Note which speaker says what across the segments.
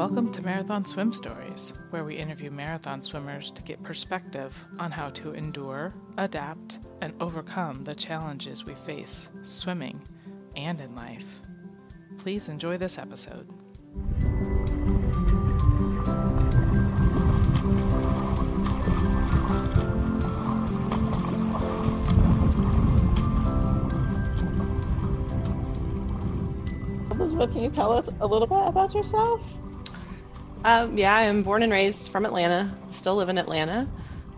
Speaker 1: Welcome to Marathon Swim Stories, where we interview marathon swimmers to get perspective on how to endure, adapt, and overcome the challenges we face swimming and in life. Please enjoy this episode.
Speaker 2: Elizabeth, can you tell us a little bit about yourself?
Speaker 3: Um, yeah, I'm born and raised from Atlanta, still live in Atlanta.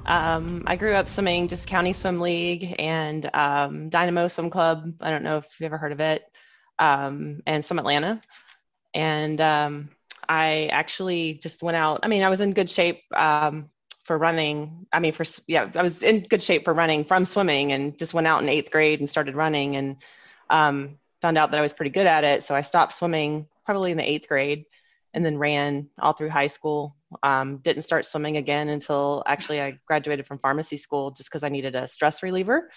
Speaker 3: Um, I grew up swimming just County Swim League and um, Dynamo Swim Club. I don't know if you've ever heard of it, um, and Swim Atlanta. And um, I actually just went out. I mean, I was in good shape um, for running. I mean, for yeah, I was in good shape for running from swimming, and just went out in eighth grade and started running, and found out that I was pretty good at it. So I stopped swimming probably in the eighth grade and then ran all through high school. Um, didn't start swimming again until actually I graduated from pharmacy school just because I needed a stress reliever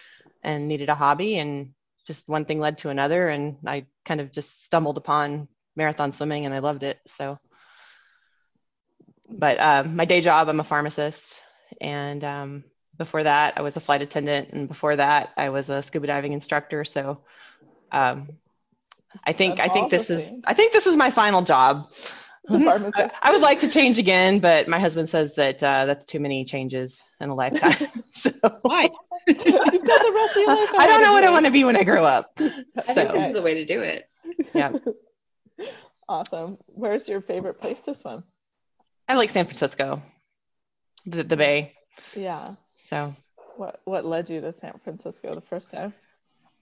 Speaker 3: and needed a hobby. And just one thing led to another. And I kind of just stumbled upon marathon swimming and I loved it. So, but uh, my day job, I'm a pharmacist. And um, before that, I was a flight attendant. And before that, I was a scuba diving instructor. So, um, I think I think this is I think this is my final job. I, I, would like to change again, but my husband says that uh, that's too many changes in a lifetime. so
Speaker 4: why? You've got
Speaker 3: the rest of your life. I don't know what I want to be when I grow up.
Speaker 4: I so. think this is the way to do it.
Speaker 3: Yeah.
Speaker 2: awesome. Where's your favorite place to swim?
Speaker 3: I like San Francisco, the, the Bay.
Speaker 2: Yeah.
Speaker 3: So.
Speaker 2: What What led you to San Francisco the first time?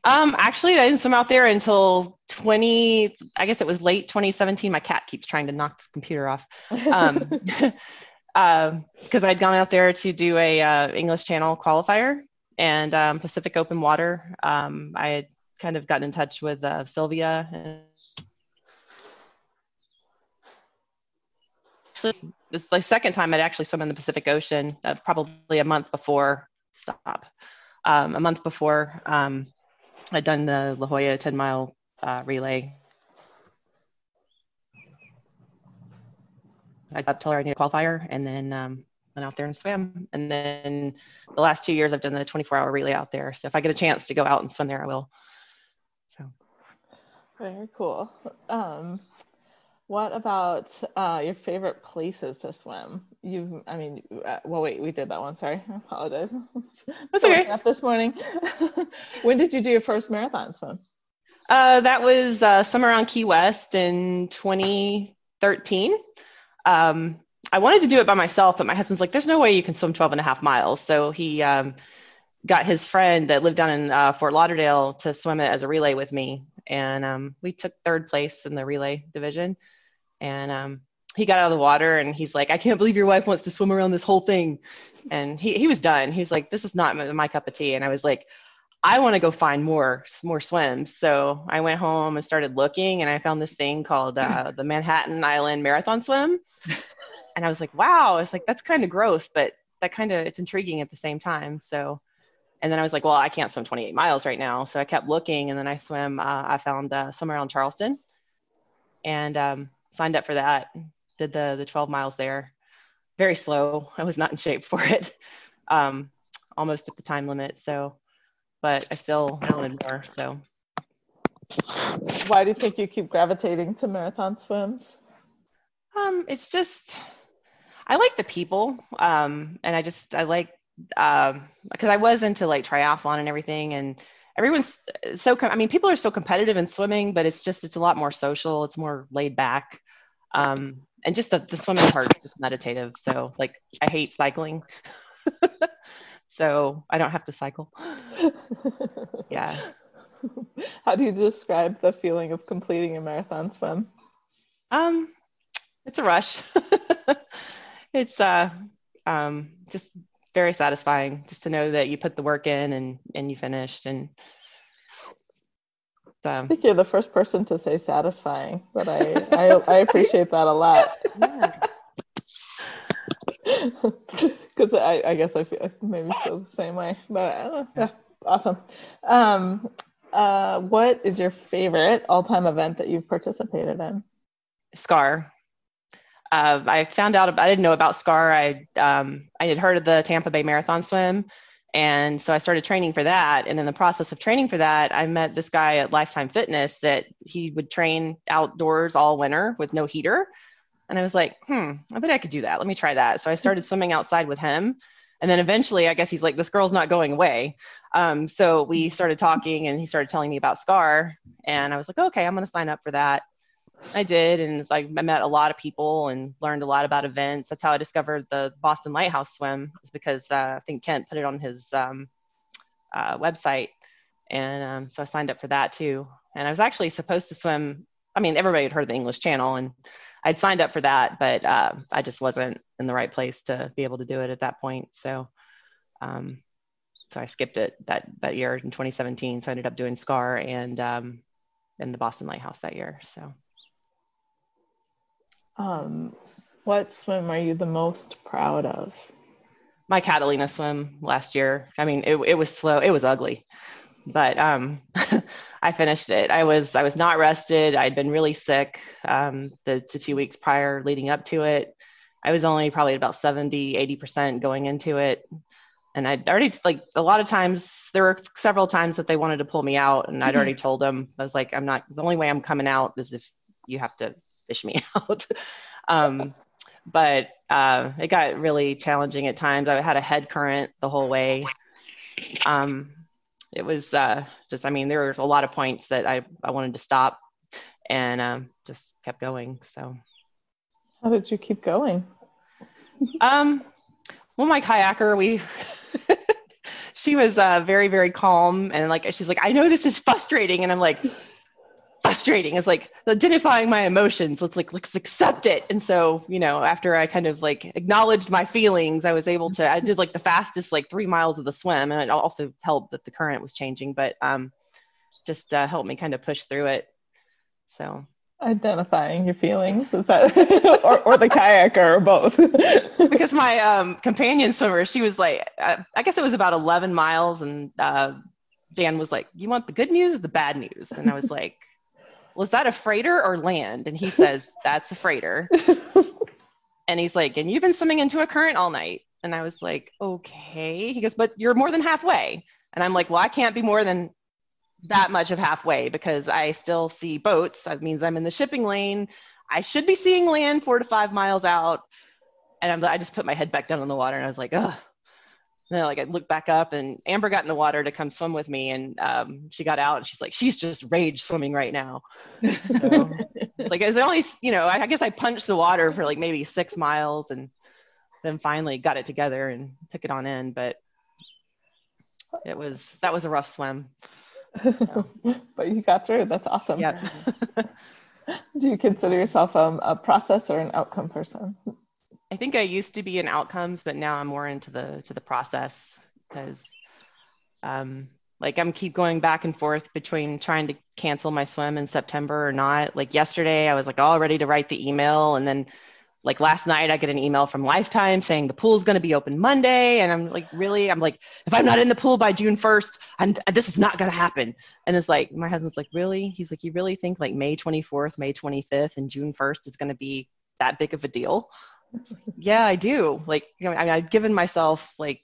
Speaker 3: Um, actually, I didn't swim out there until 20, I guess it was late 2017. My cat keeps trying to knock the computer off. Um, because uh, I'd gone out there to do a uh, English Channel qualifier and um, Pacific Open Water. Um, I had kind of gotten in touch with uh, Sylvia. And actually, this the second time I'd actually swum in the Pacific Ocean, uh, probably a month before stop. Um, a month before um, I'd done the La Jolla 10 mile uh, relay. I got told her I needed a qualifier and then um, went out there and swam. And then the last two years I've done the 24 hour relay out there. So if I get a chance to go out and swim there, I will. So.
Speaker 2: Very cool. Um, what about uh, your favorite places to swim? You, I mean, uh, well, wait, we did that one. Sorry, I apologize.
Speaker 3: That's okay.
Speaker 2: Up this morning. when did you do your first marathon swim?
Speaker 3: Uh, that was uh, Swim Around Key West in 2013. Um, I wanted to do it by myself, but my husband's like, "There's no way you can swim 12 and a half miles." So he um, got his friend that lived down in uh, Fort Lauderdale to swim it as a relay with me, and um, we took third place in the relay division. And um, he got out of the water and he's like, I can't believe your wife wants to swim around this whole thing. And he, he was done. He was like, this is not my, my cup of tea. And I was like, I want to go find more more swims. So I went home and started looking, and I found this thing called uh, the Manhattan Island Marathon Swim. And I was like, wow, it's like that's kind of gross, but that kind of it's intriguing at the same time. So and then I was like, well, I can't swim 28 miles right now. So I kept looking and then I swim, uh, I found uh, Swim Around Charleston and um, signed up for that. Did the, the 12 miles there. Very slow. I was not in shape for it. Um, almost at the time limit. So, but I still wanted more. So.
Speaker 2: Why do you think you keep gravitating to marathon swims?
Speaker 3: Um, it's just, I like the people. Um, and I just, I like um because I was into like triathlon and everything and everyone's so I mean people are so competitive in swimming but it's just it's a lot more social it's more laid back um and just the, the swimming part is just meditative so like I hate cycling. So I don't have to cycle. Yeah.
Speaker 2: How do you describe the feeling of completing a marathon swim?
Speaker 3: Um it's a rush. It's uh um just very satisfying just to know that you put the work in and and you finished and
Speaker 2: so. I think you're the first person to say satisfying, but I I, I appreciate that a lot. Because I, I guess I feel maybe feel the same way, but uh, yeah, awesome. Um, uh, what is your favorite all-time event that you've participated in?
Speaker 3: Scar. Uh, I found out I didn't know about SCAR. I um, I had heard of the Tampa Bay Marathon Swim, and so I started training for that. And in the process of training for that, I met this guy at Lifetime Fitness that he would train outdoors all winter with no heater. And I was like, hmm, I bet I could do that. Let me try that. So I started swimming outside with him. And then eventually, I guess he's like, this girl's not going away. Um, so we started talking and he started telling me about SCAR. And I was like, okay, I'm going to sign up for that. I did. And like, I met a lot of people and learned a lot about events. That's how I discovered the Boston Lighthouse Swim, is because uh, I think Kent put it on his um, uh, website. And um, so I signed up for that too. And I was actually supposed to swim. I mean, everybody had heard the English Channel and I'd signed up for that, but uh, I just wasn't in the right place to be able to do it at that point. So, um, so I skipped it that that year in 2017. So I ended up doing SCAR and um, in the Boston Lighthouse that year. So,
Speaker 2: um, what swim are you the most proud of?
Speaker 3: My Catalina swim last year. I mean, it it was slow. It was ugly, but um, I finished it. I was I was not rested. I'd been really sick um, the, the two weeks prior leading up to it. I was only probably about 70, 80% going into it and I'd already like a lot of times there were several times that they wanted to pull me out and I'd mm-hmm. already told them I was like I'm not the only way I'm coming out is if you have to fish me out. Um, but uh, it got really challenging at times. I had a head current the whole way. Um, it was uh, just I mean there were a lot of points that I, I wanted to stop and um, just kept going so.
Speaker 2: How did you keep going?
Speaker 3: Um well my kayaker we she was uh, very very calm and like she's like i know this is frustrating. And i'm like frustrating. It's like identifying my emotions. Let's like let's accept it. And so you know after i kind of like acknowledged my feelings i was able to i did like the fastest like three miles of the swim and it also helped that the current was changing but um just uh, helped me kind of push through it. So.
Speaker 2: Identifying your feelings is that or, or the kayaker or both?
Speaker 3: Because my um, companion swimmer she was like uh, i guess it was about 11 miles and uh, dan was like you want the good news or the bad news? And i was like was that a freighter or land and he says that's a freighter and he's like and you've been swimming into a current all night and i was like okay he goes but you're more than halfway and i'm like well i can't be more than that much of halfway because I still see boats. That means I'm in the shipping lane. I should be seeing land four to five miles out. And I'm, I just put my head back down in the water and I was like, ugh. And then like I looked back up and Amber got in the water to come swim with me and um, she got out and she's like, she's just rage swimming right now. So like it's only, you know, I, I guess I punched the water for like maybe six miles and then finally got it together and took it on in. But it was, that was a rough swim.
Speaker 2: So. but you got through. That's awesome.
Speaker 3: Yeah.
Speaker 2: Do you consider yourself um, a process or an outcome person?
Speaker 3: I think I used to be in outcomes, but now I'm more into the to the process because, um, like I'm keep going back and forth between trying to cancel my swim in September or not. Like yesterday, I was like all ready to write the email, and then like last night i get an email from lifetime saying the pool's going to be open monday and i'm like really? I'm like if i'm not in the pool by june 1st i'm this is not going to happen. And it's like my husband's like really? He's like you really think like may 24th may 25th and june 1st is going to be that big of a deal yeah i do like you know, I mean, i've given myself like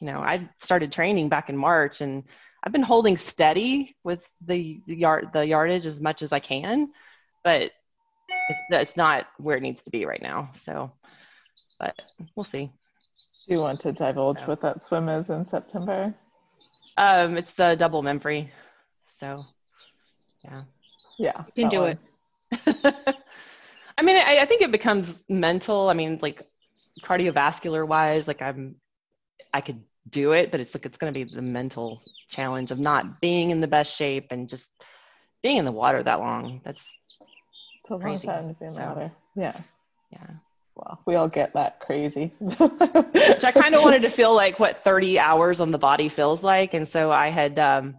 Speaker 3: you know i started training back in march and i've been holding steady with the, the yard the yardage as much as i can but it's, it's not where it needs to be right now. So, but we'll see.
Speaker 2: Do you want to divulge so. what that swim is in September?
Speaker 3: Um, it's the double Memphrey. So, yeah.
Speaker 2: Yeah.
Speaker 4: You can do one.
Speaker 3: it. I mean, I, I think it becomes mental. I mean, like cardiovascular wise, like I'm, I could do it, but it's like it's going to be the mental challenge of not being in the best shape and just being in the water that long. That's
Speaker 2: it's a crazy. long time to be in the so, water. Yeah.
Speaker 3: Yeah.
Speaker 2: Well, we all get that crazy.
Speaker 3: Which I kind of wanted to feel like what 30 hours on the body feels like. And so I had um,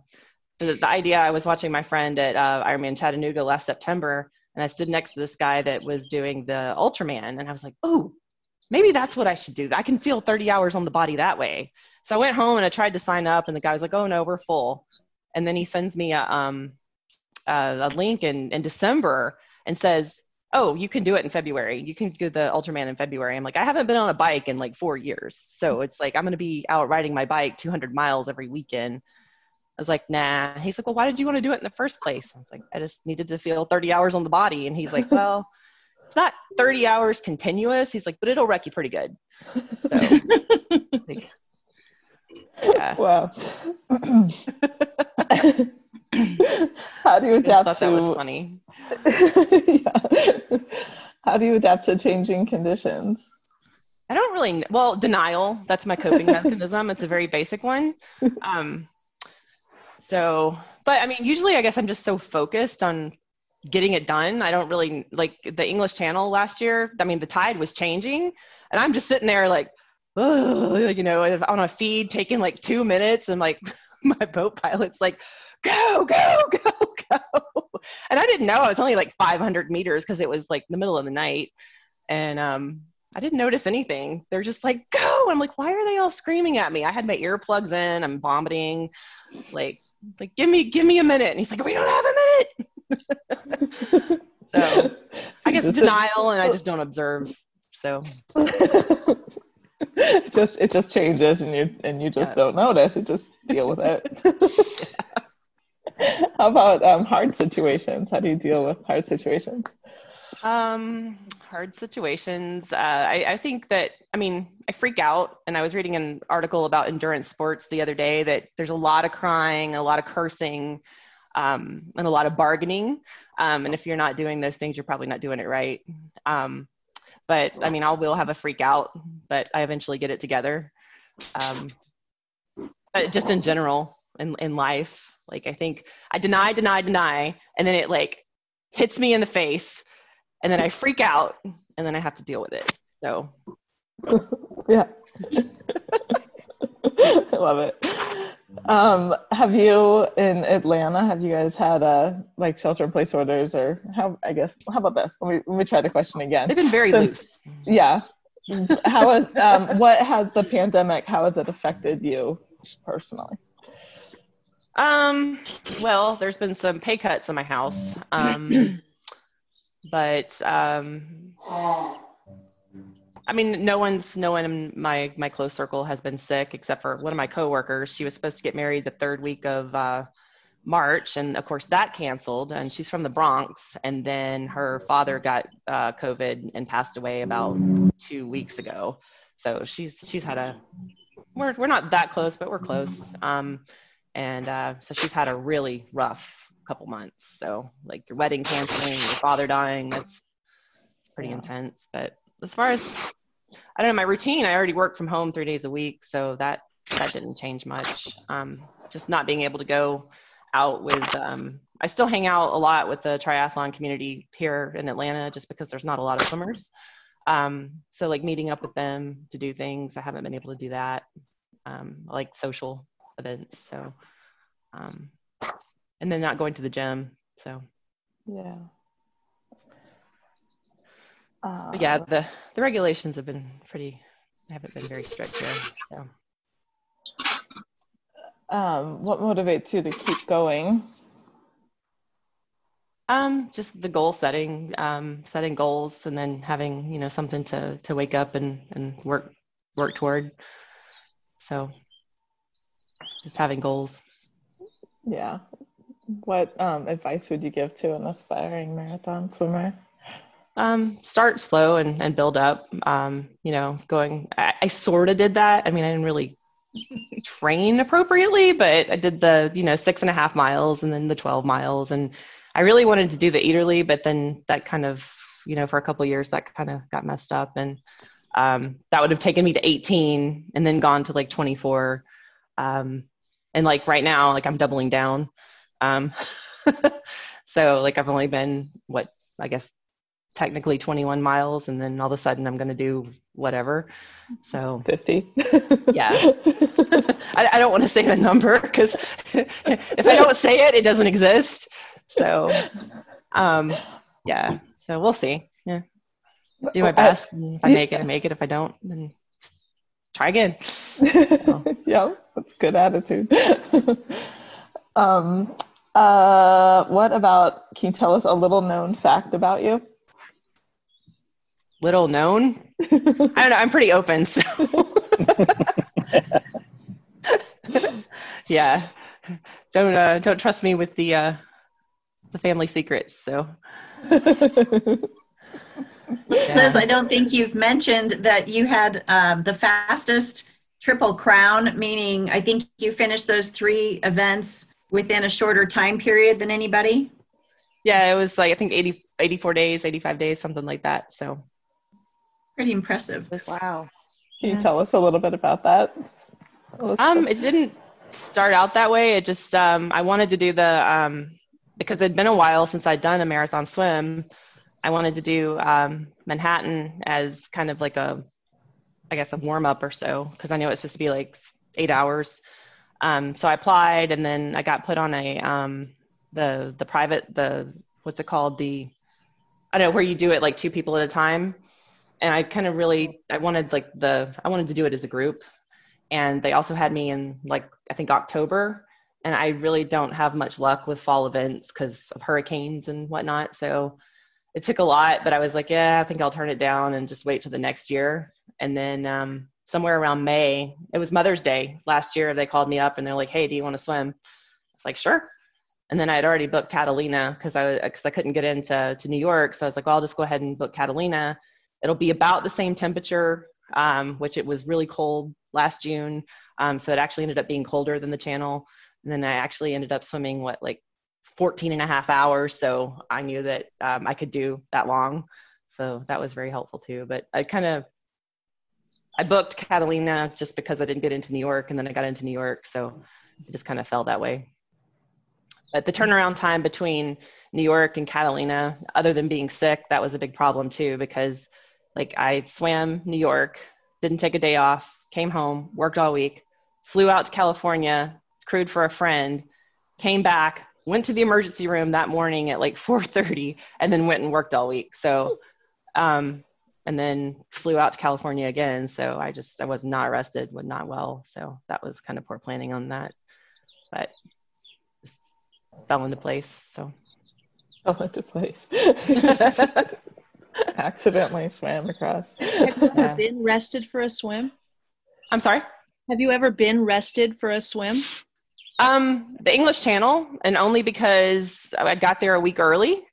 Speaker 3: the, the, idea I was watching my friend at uh, Ironman Chattanooga last September, and I stood next to this guy that was doing the Ultraman. And I was like, oh, maybe that's what I should do. I can feel 30 hours on the body that way. So I went home and I tried to sign up, and the guy was like, oh, no, we're full. And then he sends me a, um, a, a link in, in December and says, oh, you can do it in February. You can do the Ultraman in February. I'm like, I haven't been on a bike in like four years. So it's like, I'm going to be out riding my bike 200 miles every weekend. I was like, nah. He's like, well, why did you want to do it in the first place? I was like, I just needed to feel 30 hours on the body. And he's like, well, it's not 30 hours continuous. He's like, but it'll wreck you pretty good. So, like,
Speaker 2: yeah. Wow. How do you adapt to?
Speaker 3: I thought
Speaker 2: to?
Speaker 3: That was funny.
Speaker 2: yeah. How do you adapt to changing conditions?
Speaker 3: I don't really. Well, denial. That's my coping mechanism. It's a very basic one. Um, so, but I mean, usually, I guess I'm just so focused on getting it done. I don't really like the English Channel last year. I mean, the tide was changing, and I'm just sitting there like, oh, you know, on a feed taking like two minutes, and like my boat pilot's like, go, go, go, go. And I didn't know I was only like 500 meters because it was like the middle of the night. And um, I didn't notice anything. They're just like, go. I'm like, why are they all screaming at me? I had my earplugs in. I'm vomiting. Like, like, give me, give me a minute. And he's like, we don't have a minute. so I guess denial and I just don't observe. So
Speaker 2: just it just changes and you and you just yeah. don't notice. You just deal with it. How about um, hard situations? How do you deal with hard situations?
Speaker 3: Um, hard situations. Uh, I, I think that, I mean, I freak out. And I was reading an article about endurance sports the other day that there's a lot of crying, a lot of cursing, um, and a lot of bargaining. Um, and if you're not doing those things, you're probably not doing it right. Um, but I mean, I will have a freak out, but I eventually get it together. Um, but just in general, in, in life, like I think I deny, deny, deny, and then it like hits me in the face, and then I freak out, and then I have to deal with it. So,
Speaker 2: yeah, I love it. Um, have you in Atlanta? Have you guys had uh like shelter in place orders, or how? I guess how about this? Let me let me try the question again.
Speaker 3: They've been very loose.
Speaker 2: Yeah. how has um what has the pandemic? How has it affected you personally?
Speaker 3: Um, well, there's been some pay cuts in my house. Um, but um, I mean, no one's no one in my my close circle has been sick except for one of my coworkers. She was supposed to get married the third week of uh, March, and of course that canceled. And she's from the Bronx, and then her father got uh, COVID and passed away about two weeks ago. So she's she's had a we're we're not that close, but we're close. Um, and uh, so she's had a really rough couple months. So like your wedding canceling, your father dying, that's pretty yeah. intense. But as far as I don't know, my routine, I already work from home three days a week, so that that didn't change much. Um, just not being able to go out with um, I still hang out a lot with the triathlon community here in Atlanta just because there's not a lot of swimmers. Um, so like meeting up with them to do things, I haven't been able to do that. Um, like social events. So, um, and then not going to the gym. So,
Speaker 2: yeah.
Speaker 3: Uh, yeah, the the regulations have been pretty haven't been very strict here. So.
Speaker 2: Um, what motivates you to keep going?
Speaker 3: Um, just the goal setting, um, setting goals, and then having you know something to to wake up and and work work toward. So just having goals.
Speaker 2: Yeah. What um, advice would you give to an aspiring marathon swimmer?
Speaker 3: Um, start slow and, and build up. Um, you know, going, I, I sort of did that. I mean, I didn't really train appropriately, but I did the, you know, six and a half miles and then the 12 miles. And I really wanted to do the Ederle, but then that kind of, you know, for a couple years, that kind of got messed up. And um, that would have taken me to 18 and then gone to like 24. Um, and like right now, like I'm doubling down. Um, so like I've only been what I guess technically 21 miles, and then all of a sudden I'm going to do whatever. So
Speaker 2: 50.
Speaker 3: yeah. I, I, don't want to say the number because if I don't say it, it doesn't exist. So um, yeah. So we'll see. Yeah. Do my best. if I make it, I make it. If I don't, then try again.
Speaker 2: So. yeah, that's good attitude. um, uh, what about? Can you tell us a little known fact about you?
Speaker 3: little known. I don't know. I'm pretty open, so yeah. Don't uh, don't trust me with the uh, the family secrets. So.
Speaker 5: Liz, I don't think you've mentioned that you had um, the fastest triple crown, meaning I think you finished those three events within a shorter time period than anybody.
Speaker 3: Yeah, it was like I think 80, 84 days, 85 days, something like that. So
Speaker 5: pretty impressive.
Speaker 3: Wow.
Speaker 2: Can you tell us a little bit about that?
Speaker 3: Um, it didn't start out that way. It just um, I wanted to do the um, because it'd been a while since I'd done a marathon swim. I wanted to do um, Manhattan as kind of like a, I guess a warm up or so because I know it was supposed to be like eight hours. Um, so I applied and then I got put on a um, the the private the what's it called the I don't know where you do it like two people at a time. And I kind of really I wanted like the I wanted to do it as a group. And they also had me in like I think October. And I really don't have much luck with fall events because of hurricanes and whatnot. So it took a lot, but I was like, yeah, I think I'll turn it down and just wait till the next year. And then um, somewhere around May, it was Mother's Day last year. They called me up and they're like, hey, do you want to swim? I was like, sure. And then I had already booked Catalina because I because I couldn't get into to New York, so I was like, well, I'll just go ahead and book Catalina. It'll be about the same temperature, um, which it was really cold last June, um, so it actually ended up being colder than the channel. And then I actually ended up swimming what like 14 and a half hours. So I knew that um, I could do that long. So that was very helpful too. But I kind of, I booked Catalina just because I didn't get into New York and then I got into New York. So it just kind of fell that way. But the turnaround time between New York and Catalina, other than being sick, that was a big problem too because like I swam New York, didn't take a day off, came home, worked all week, flew out to California, crewed for a friend, came back, went to the emergency room that morning at like 4:30 and then went and worked all week. So um and then flew out to California again. So I just I was not rested, was not well. So that was kind of poor planning on that. But fell into place. So
Speaker 2: fell into place. Accidentally swam across.
Speaker 6: Have you ever been rested for a swim?
Speaker 3: I'm sorry?
Speaker 6: Have you ever been rested for a swim?
Speaker 3: Um, the English Channel, and only because I got there a week early,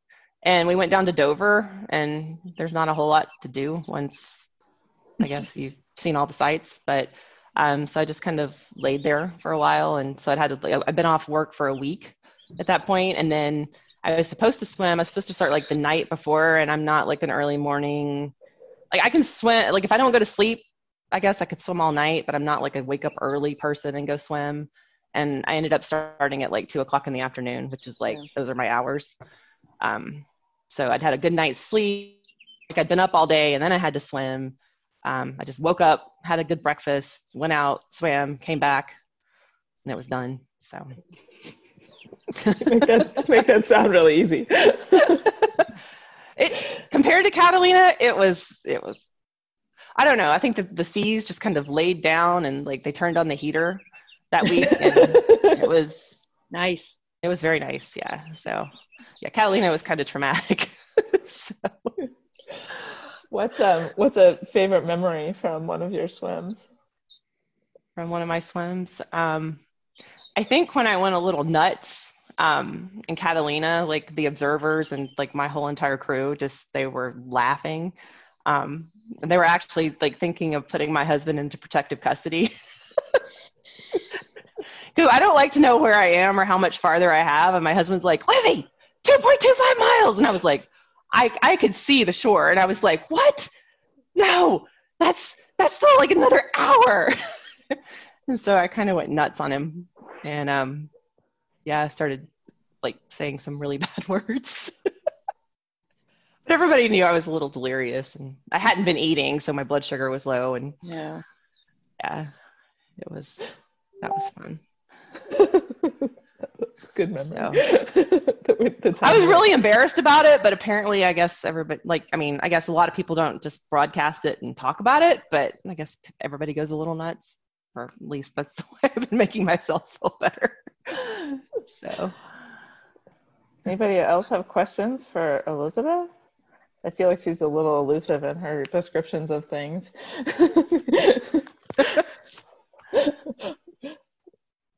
Speaker 3: and we went down to Dover, and there's not a whole lot to do once, I guess you've seen all the sites. But um, so I just kind of laid there for a while, and so I'd had to. I've been off work for a week at that point, and then I was supposed to swim. I was supposed to start like the night before, and I'm not like an early morning. Like I can swim. Like if I don't go to sleep, I guess I could swim all night, but I'm not like a wake up early person and go swim and I ended up starting at like two o'clock in the afternoon, which is like yeah. those are my hours. Um, so I'd had a good night's sleep. Like I'd been up all day, and then I had to swim. Um, I just woke up, had a good breakfast, went out, swam, came back, and it was done. So
Speaker 2: make, that, make that sound really easy.
Speaker 3: it compared to Catalina, it was it was. I don't know. I think that the seas just kind of laid down and like they turned on the heater that week. it was
Speaker 6: nice.
Speaker 3: It was very nice. Yeah. So, yeah, Catalina was kind of traumatic. so.
Speaker 2: What's um what's a favorite memory from one of your swims?
Speaker 3: From one of my swims, um, I think when I went a little nuts um, in Catalina, like the observers and like my whole entire crew, just they were laughing. Um, and they were actually like thinking of putting my husband into protective custody. Because I don't like to know where I am or how much farther I have. And my husband's like, Lizzie, 2.25 miles. And I was like, I, I could see the shore. And I was like, what? No, that's, that's still like another hour. and so I kind of went nuts on him. And um, yeah, I started like saying some really bad words. but everybody knew I was a little delirious and I hadn't been eating. So my blood sugar was low. And
Speaker 6: yeah,
Speaker 3: yeah, it was, that was fun.
Speaker 2: Good memory. So,
Speaker 3: the, the I was really embarrassed about it, but apparently, I guess everybody, like, I mean, I guess a lot of people don't just broadcast it and talk about it, but I guess everybody goes a little nuts, or at least that's the way I've been making myself feel better. so,
Speaker 2: anybody else have questions for Elizabeth? I feel like she's a little elusive in her descriptions of things.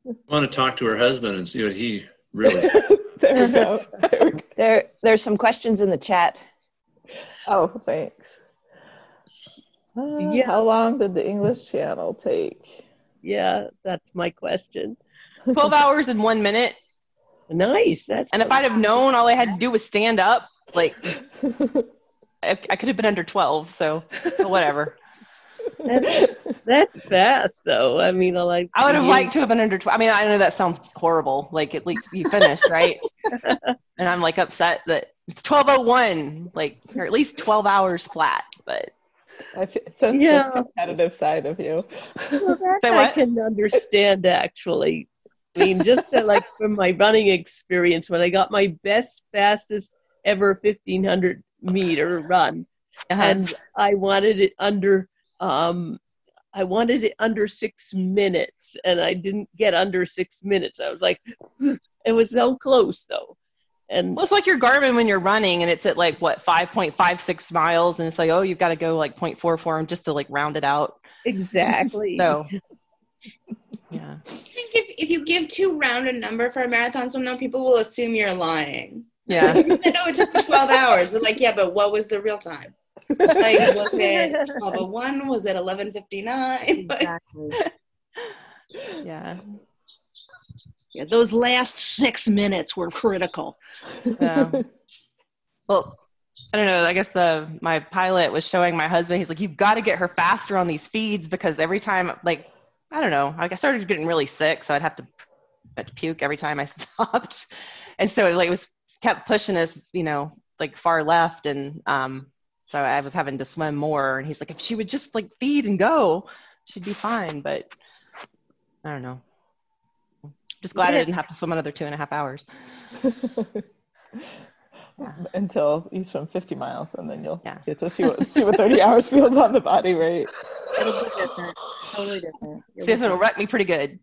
Speaker 7: I want to talk to her husband and see what he really.
Speaker 2: there we go. There, we go.
Speaker 8: There, there's some questions in the chat.
Speaker 2: Oh, thanks. Uh,
Speaker 9: Yeah.
Speaker 2: How long did the English Channel take?
Speaker 9: Yeah, that's my question.
Speaker 3: 12 hours and one minute.
Speaker 9: Nice. That's
Speaker 3: And if I'd have known all I had to do was stand up, like I, I could have been under 12. So but whatever.
Speaker 9: That's, that's fast though. I mean, I like.
Speaker 3: I would have
Speaker 9: you-
Speaker 3: liked to have been under 12. I mean, I know that sounds horrible. Like at least you finished, right? and I'm like upset that it's 1201, like, or at least 12 hours flat. But
Speaker 2: I f- sense
Speaker 9: Yeah.
Speaker 2: this competitive side of you.
Speaker 9: Well, that
Speaker 3: Say
Speaker 9: I can understand actually. I mean, just that, like from my running experience, when I got my best, fastest ever 1500 meter run, uh-huh. and I wanted it under, um, I wanted it under six minutes, and I didn't get under six minutes. I was like, it was so close though, and
Speaker 3: Well, it's like your Garmin when you're running and it's at like what 5.56 miles, and it's like, oh, you've got to go like 0.44 and just to like round it out.
Speaker 9: exactly.
Speaker 3: So, yeah,
Speaker 4: I think if, if you give too round a number for a marathon swim, though, people will assume you're lying.
Speaker 3: yeah.
Speaker 4: I know it took 12 hours. They're like, yeah, but what was the real time? Like, was it 1201? Was it 1159?
Speaker 3: Exactly. Yeah.
Speaker 6: Yeah, those last six minutes were critical.
Speaker 3: Yeah. Well, I don't know. I guess the my pilot was showing my husband. He's like, "You've got to get her faster on these feeds because every time, like, I don't know. Like, I started getting really sick, so I'd have to, I'd puke every time I stopped, and so like it was kept pushing us, you know, like far left, and um, so I was having to swim more. And he's like, if she would just like feed and go, she'd be fine. But I don't know. Just glad I didn't have to swim another two and a half hours.
Speaker 2: Until you swim 50 miles, and then you'll
Speaker 3: Yeah.
Speaker 2: get to see what see what 30 hours feels on the body, right?
Speaker 6: It'll be different. Totally different.
Speaker 3: See if it'll wreck me pretty good.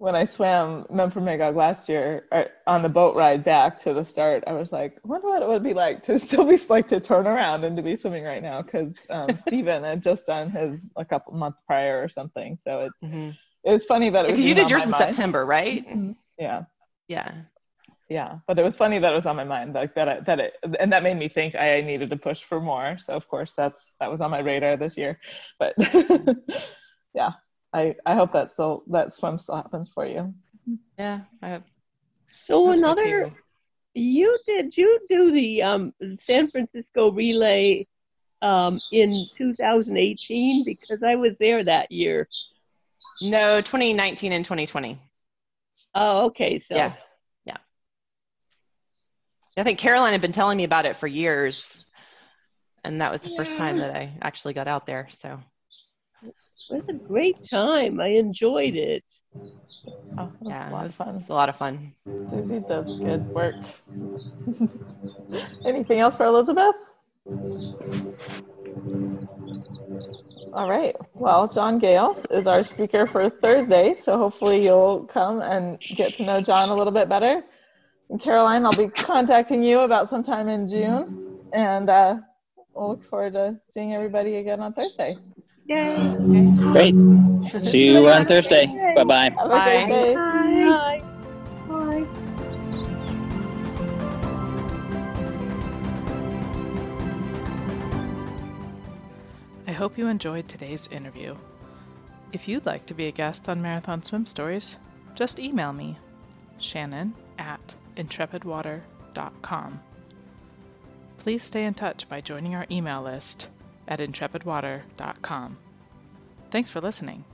Speaker 2: When I swam Memphremagog Magog last year uh, on the boat ride back to the start, I was like, I wonder what it would be like to still be like to turn around and to be swimming right now because um, Steven had just done his a couple months prior or something. So it,
Speaker 3: Mhm.
Speaker 2: it was funny that it was
Speaker 3: Because you did yours in
Speaker 2: mind.
Speaker 3: September, right?
Speaker 2: Yeah.
Speaker 3: Yeah.
Speaker 2: yeah but it was funny that it was on my mind like that I, that it and that made me think I needed to push for more so of course that's that was on my radar this year but yeah I I hope that still that swim still happens for you
Speaker 3: Yeah. I hope
Speaker 9: so
Speaker 3: hope
Speaker 9: another.
Speaker 3: too.
Speaker 9: You did you do the um, San Francisco relay um, in 2018 because I was there that year.
Speaker 3: No, 2019 and 2020.
Speaker 9: Oh, okay. So
Speaker 3: Yeah. Yeah. I think Caroline had been telling me about it for years. And that was the first time that I actually got out there. So,
Speaker 9: it was a great time. I enjoyed it.
Speaker 2: oh that's
Speaker 3: yeah,
Speaker 2: a
Speaker 3: it
Speaker 2: lot
Speaker 3: was,
Speaker 2: of fun
Speaker 3: it was a lot of fun.
Speaker 2: Susie does good work anything else for Elizabeth all right well John Gale is our speaker for Thursday so hopefully you'll come and get to know John a little bit better and Caroline I'll be contacting you about sometime in June and uh, we'll look forward to seeing everybody again on Thursday
Speaker 6: Yay.
Speaker 10: Great. See you on Thursday. Bye bye.
Speaker 2: have
Speaker 3: Bye.
Speaker 6: Bye.
Speaker 9: Bye.
Speaker 1: I hope you enjoyed today's interview. If you'd like to be a guest on Marathon Swim Stories, just email me, Shannon at intrepidwater.com. Please stay in touch by joining our email list at intrepidwater.com. Thanks for listening.